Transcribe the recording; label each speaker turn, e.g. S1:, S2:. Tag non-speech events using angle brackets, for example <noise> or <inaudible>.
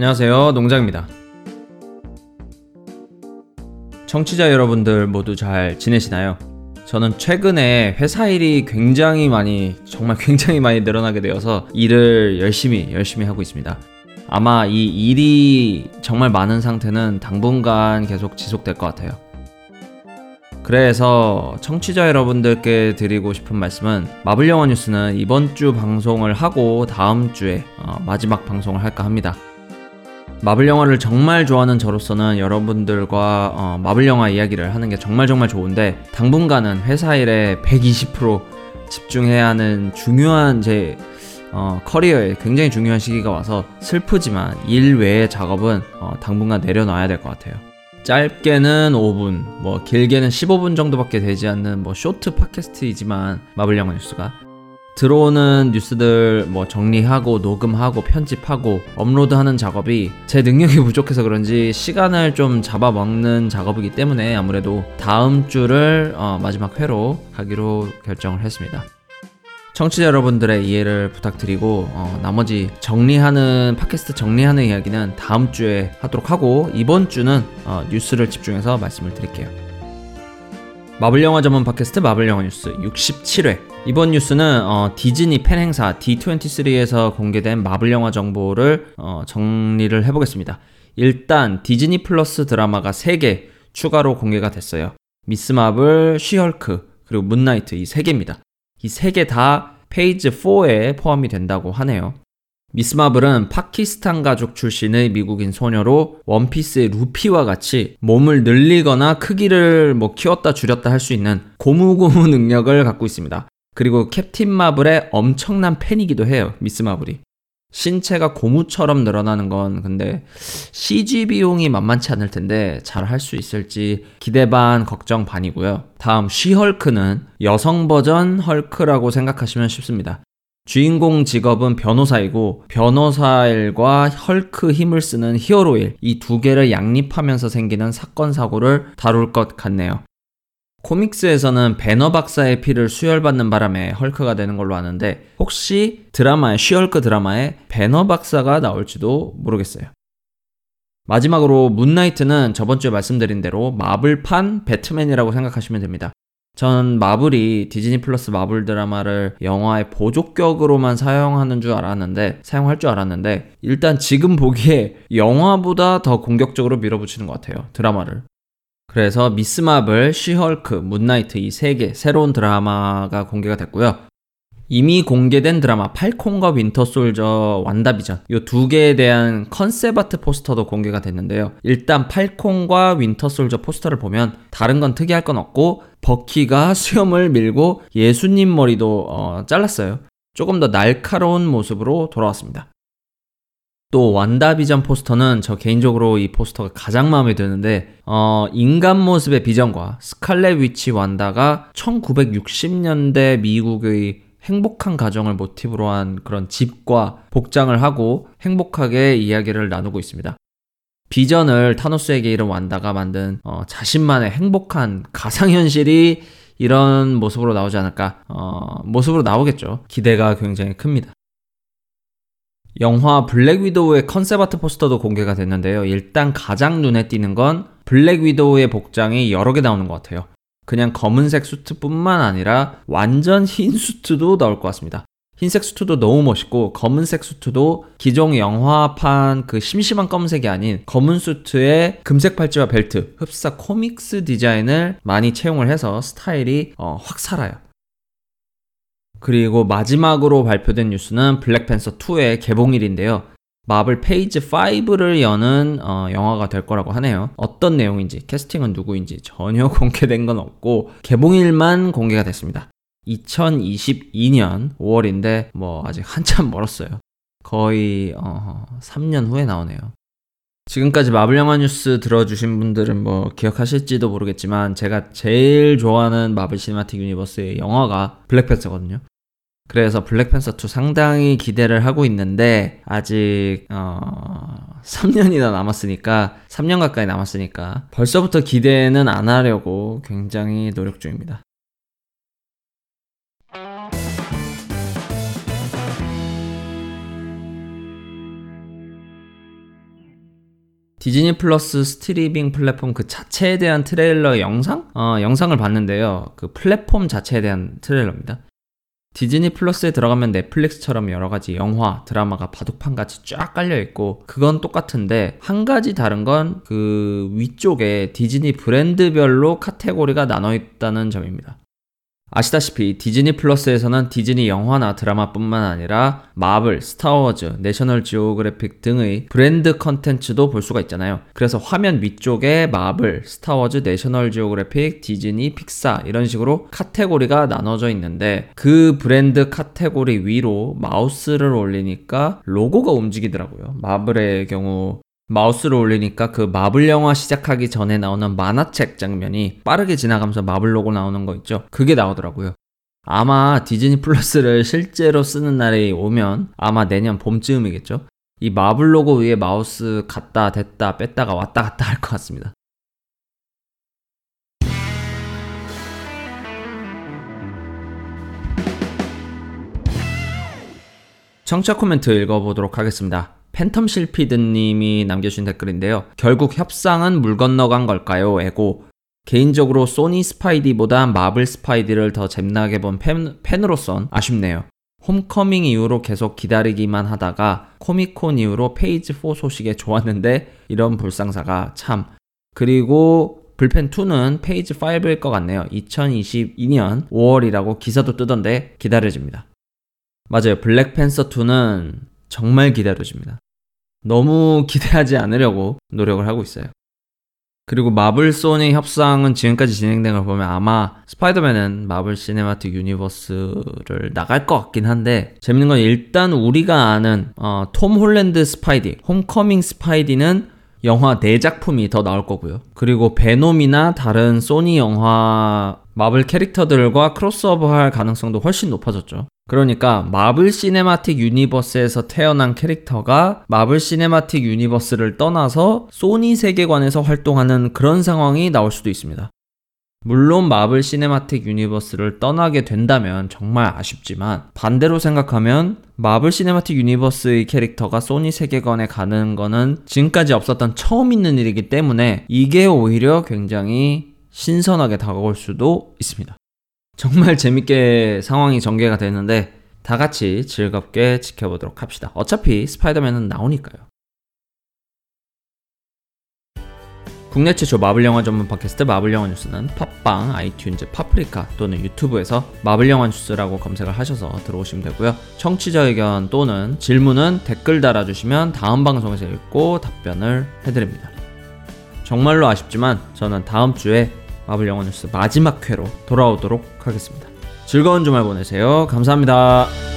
S1: 안녕하세요. 농장입니다. 청취자 여러분들 모두 잘 지내시나요? 저는 최근에 회사 일이 굉장히 많이, 정말 <laughs> 굉장히 많이 늘어나게 되어서 일을 열심히, 열심히 하고 있습니다. 아마 이 일이 정말 많은 상태는 당분간 계속 지속될 것 같아요. 그래서 청취자 여러분들께 드리고 싶은 말씀은 마블 영화 뉴스는 이번 주 방송을 하고 다음 주에 어, 마지막 방송을 할까 합니다. 마블 영화를 정말 좋아하는 저로서는 여러분들과 어, 마블 영화 이야기를 하는 게 정말 정말 좋은데 당분간은 회사 일에 120% 집중해야 하는 중요한 제 어, 커리어에 굉장히 중요한 시기가 와서 슬프지만 일 외의 작업은 어, 당분간 내려놔야 될 것 같아요. 짧게는 5분, 뭐 길게는 15분 정도밖에 되지 않는 뭐 쇼트 팟캐스트이지만 마블 영화 뉴스가 들어오는 뉴스들 뭐 정리하고 녹음하고 편집하고 업로드하는 작업이 제 능력이 <laughs> 부족해서 그런지 시간을 좀 잡아먹는 작업이기 때문에 아무래도 다음 주를 어, 마지막 회로 가기로 결정을 했습니다. 청취자 여러분들의 이해를 부탁드리고 어, 나머지 정리하는 팟캐스트 정리하는 이야기는 다음 주에 하도록 하고 이번 주는 어, 뉴스를 집중해서 말씀을 드릴게요. 마블 영화 전문 팟캐스트 마블 영화 뉴스 67회 이번 뉴스는 어, 디즈니 팬 행사 D23에서 공개된 마블 영화 정보를 어, 정리를 해보겠습니다. 일단 디즈니 플러스 드라마가 3개 추가로 공개가 됐어요. 미스 마블, 쉬헐크, 그리고 문나이트 이 3개입니다. 이 3개 다 phase 4에 포함이 된다고 하네요. 미스 마블은 파키스탄 가족 출신의 미국인 소녀로 원피스의 루피와 같이 몸을 늘리거나 크기를 뭐 키웠다 줄였다 할 수 있는 고무고무 <laughs> 능력을 갖고 있습니다. 그리고 캡틴 마블의 엄청난 팬이기도 해요. 미스 마블이. 신체가 고무처럼 늘어나는 건 근데 CG 비용이 만만치 않을 텐데 잘 할 수 있을지 기대 반 걱정 반이고요. 다음 쉬헐크는 여성 버전 헐크라고 생각하시면 쉽습니다. 주인공 직업은 변호사이고 변호사 일과 헐크 힘을 쓰는 히어로 일 이 두 개를 양립하면서 생기는 사건 사고를 다룰 것 같네요. 코믹스에서는 배너 박사의 피를 수혈받는 바람에 헐크가 되는 걸로 아는데 혹시 드라마에 쉬헐크 드라마에 배너 박사가 나올지도 모르겠어요. 마지막으로 문나이트는 저번 주에 말씀드린 대로 마블판 배트맨이라고 생각하시면 됩니다. 전 마블이 디즈니 플러스 마블 드라마를 영화의 보조격으로만 사용하는 줄 알았는데 사용할 줄 알았는데 일단 지금 보기에 영화보다 더 공격적으로 밀어붙이는 것 같아요 드라마를 그래서 미스 마블, 쉬헐크, 문나이트 이 세 개 새로운 드라마가 공개가 됐고요. 이미 공개된 드라마 팔콘과 윈터 솔저 완다비전 이 두 개에 대한 concept art 포스터도 공개가 됐는데요. 일단 팔콘과 윈터 솔저 포스터를 보면 다른 건 특이할 건 없고 버키가 수염을 밀고 예수님 머리도 어, 잘랐어요. 조금 더 날카로운 모습으로 돌아왔습니다. 또 완다비전 포스터는 저 개인적으로 이 포스터가 가장 마음에 드는데 어, 인간 모습의 비전과 스칼렛 위치 완다가 1960년대 미국의 행복한 가정을 모티브로 한 그런 집과 복장을 하고 행복하게 이야기를 나누고 있습니다. 비전을 타노스에게 잃은 완다가 만든 어, 자신만의 행복한 가상현실이 이런 모습으로 나오지 않을까 어, 모습으로 나오겠죠. 기대가 굉장히 큽니다. 영화 블랙 위도우의 concept art 포스터도 공개가 됐는데요. 일단 가장 눈에 띄는 건 블랙 위도우의 복장이 여러 개 나오는 것 같아요. 그냥 검은색 수트뿐만 아니라 완전 흰 수트도 나올 것 같습니다. 흰색 수트도 너무 멋있고 검은색 수트도 기존 영화판 그 심심한 검은색이 아닌 검은 수트에 금색 팔찌와 벨트, 흡사 comics 디자인을 많이 채용을 해서 스타일이 어, 확 살아요. 그리고 마지막으로 발표된 뉴스는 블랙팬서 2의 개봉일인데요. 마블 phase 5를 여는 어, 영화가 될 거라고 하네요. 어떤 내용인지, 캐스팅은 누구인지 전혀 <laughs> 공개된 건 없고 개봉일만 공개가 됐습니다. 2022년 5월인데 뭐 아직 한참 멀었어요. 거의 어, 3년 후에 나오네요. 지금까지 마블 영화 뉴스 들어주신 분들은 뭐 기억하실지도 모르겠지만 제가 제일 좋아하는 마블 시네마틱 유니버스의 영화가 블랙팬서거든요. 그래서 블랙팬서 2 상당히 기대를 하고 있는데 아직 어 3년이나 남았으니까 3년 가까이 남았으니까 벌써부터 기대는 안 하려고 굉장히 노력 중입니다. 디즈니 플러스 스트리밍 플랫폼 그 자체에 대한 트레일러 영상? 어, 영상을 봤는데요. 그 플랫폼 자체에 대한 트레일러입니다. 디즈니 플러스에 들어가면 넷플릭스처럼 여러 가지 영화, 드라마가 바둑판 같이 쫙 깔려 있고 그건 똑같은데 한 가지 다른 건 그 위쪽에 디즈니 브랜드별로 카테고리가 나눠 있다는 점입니다. 아시다시피 디즈니 플러스에서는 디즈니 영화나 드라마뿐만 아니라 마블, 스타워즈, 내셔널 지오그래픽 등의 브랜드 컨텐츠도 볼 수가 있잖아요. 그래서 화면 위쪽에 마블, 스타워즈, 내셔널 지오그래픽, 디즈니, 픽사 이런 식으로 카테고리가 나눠져 있는데 그 브랜드 카테고리 위로 마우스를 올리니까 로고가 움직이더라고요. 마블의 경우 마우스를 올리니까 그 마블 영화 시작하기 전에 나오는 만화책 장면이 빠르게 지나가면서 마블 로고 나오는 거 있죠? 그게 나오더라고요. 아마 디즈니 플러스를 실제로 쓰는 날이 오면 아마 내년 봄쯤이겠죠? 이 마블 로고 위에 마우스 갔다 댔다 뺐다가 왔다 갔다 할 것 같습니다. 청취자 코멘트 읽어보도록 하겠습니다. 팬텀 실피드님이 남겨주신 댓글인데요. 결국 협상은 물 건너간 걸까요? 에고 개인적으로 소니 스파이디보다 마블 스파이디를 더 잼나게 본 팬, 팬으로선 아쉽네요. 홈커밍 이후로 계속 기다리기만 하다가 코미콘 이후로 phase 4 소식에 좋았는데 이런 불상사가 참. 그리고 블팬 2는 phase 5일 것 같네요. 2022년 5월이라고 기사도 뜨던데 기다려집니다. 맞아요. 블랙팬서 2는 정말 기다려집니다. 너무 기대하지 않으려고 노력을 하고 있어요. 그리고 마블 소니 협상은 지금까지 진행된 걸 보면 아마 스파이더맨은 마블 시네마틱 유니버스를 나갈 것 같긴 한데 재밌는 건 일단 우리가 아는 어, 톰 홀랜드 스파이디, 홈커밍 스파이디는 영화 4작품이 더 나올 거고요. 그리고 베놈이나 다른 소니 영화 마블 캐릭터들과 크로스오버 할 가능성도 훨씬 높아졌죠. 그러니까 마블 시네마틱 유니버스에서 태어난 캐릭터가 마블 시네마틱 유니버스를 떠나서 소니 세계관에서 활동하는 그런 상황이 나올 수도 있습니다. 물론 마블 시네마틱 유니버스를 떠나게 된다면 정말 아쉽지만 반대로 생각하면 마블 시네마틱 유니버스의 캐릭터가 소니 세계관에 가는 거는 지금까지 없었던 처음 있는 일이기 때문에 이게 오히려 굉장히 신선하게 다가올 수도 있습니다. 정말 재밌게 상황이 전개가 되는데 다 같이 즐겁게 지켜보도록 합시다. 어차피 스파이더맨은 나오니까요. 국내 최초 마블 영화 전문 팟캐스트 마블 영화 뉴스는 팟빵, 아이튠즈, 파프리카 또는 유튜브에서 마블 영화 뉴스라고 검색을 하셔서 들어오시면 되고요. 청취자 의견 또는 질문은 댓글 달아주시면 다음 방송에서 읽고 답변을 해드립니다. 정말로 아쉽지만 저는 다음 주에 마블 영화 뉴스 마지막 회로 돌아오도록 하겠습니다. 즐거운 주말 보내세요. 감사합니다.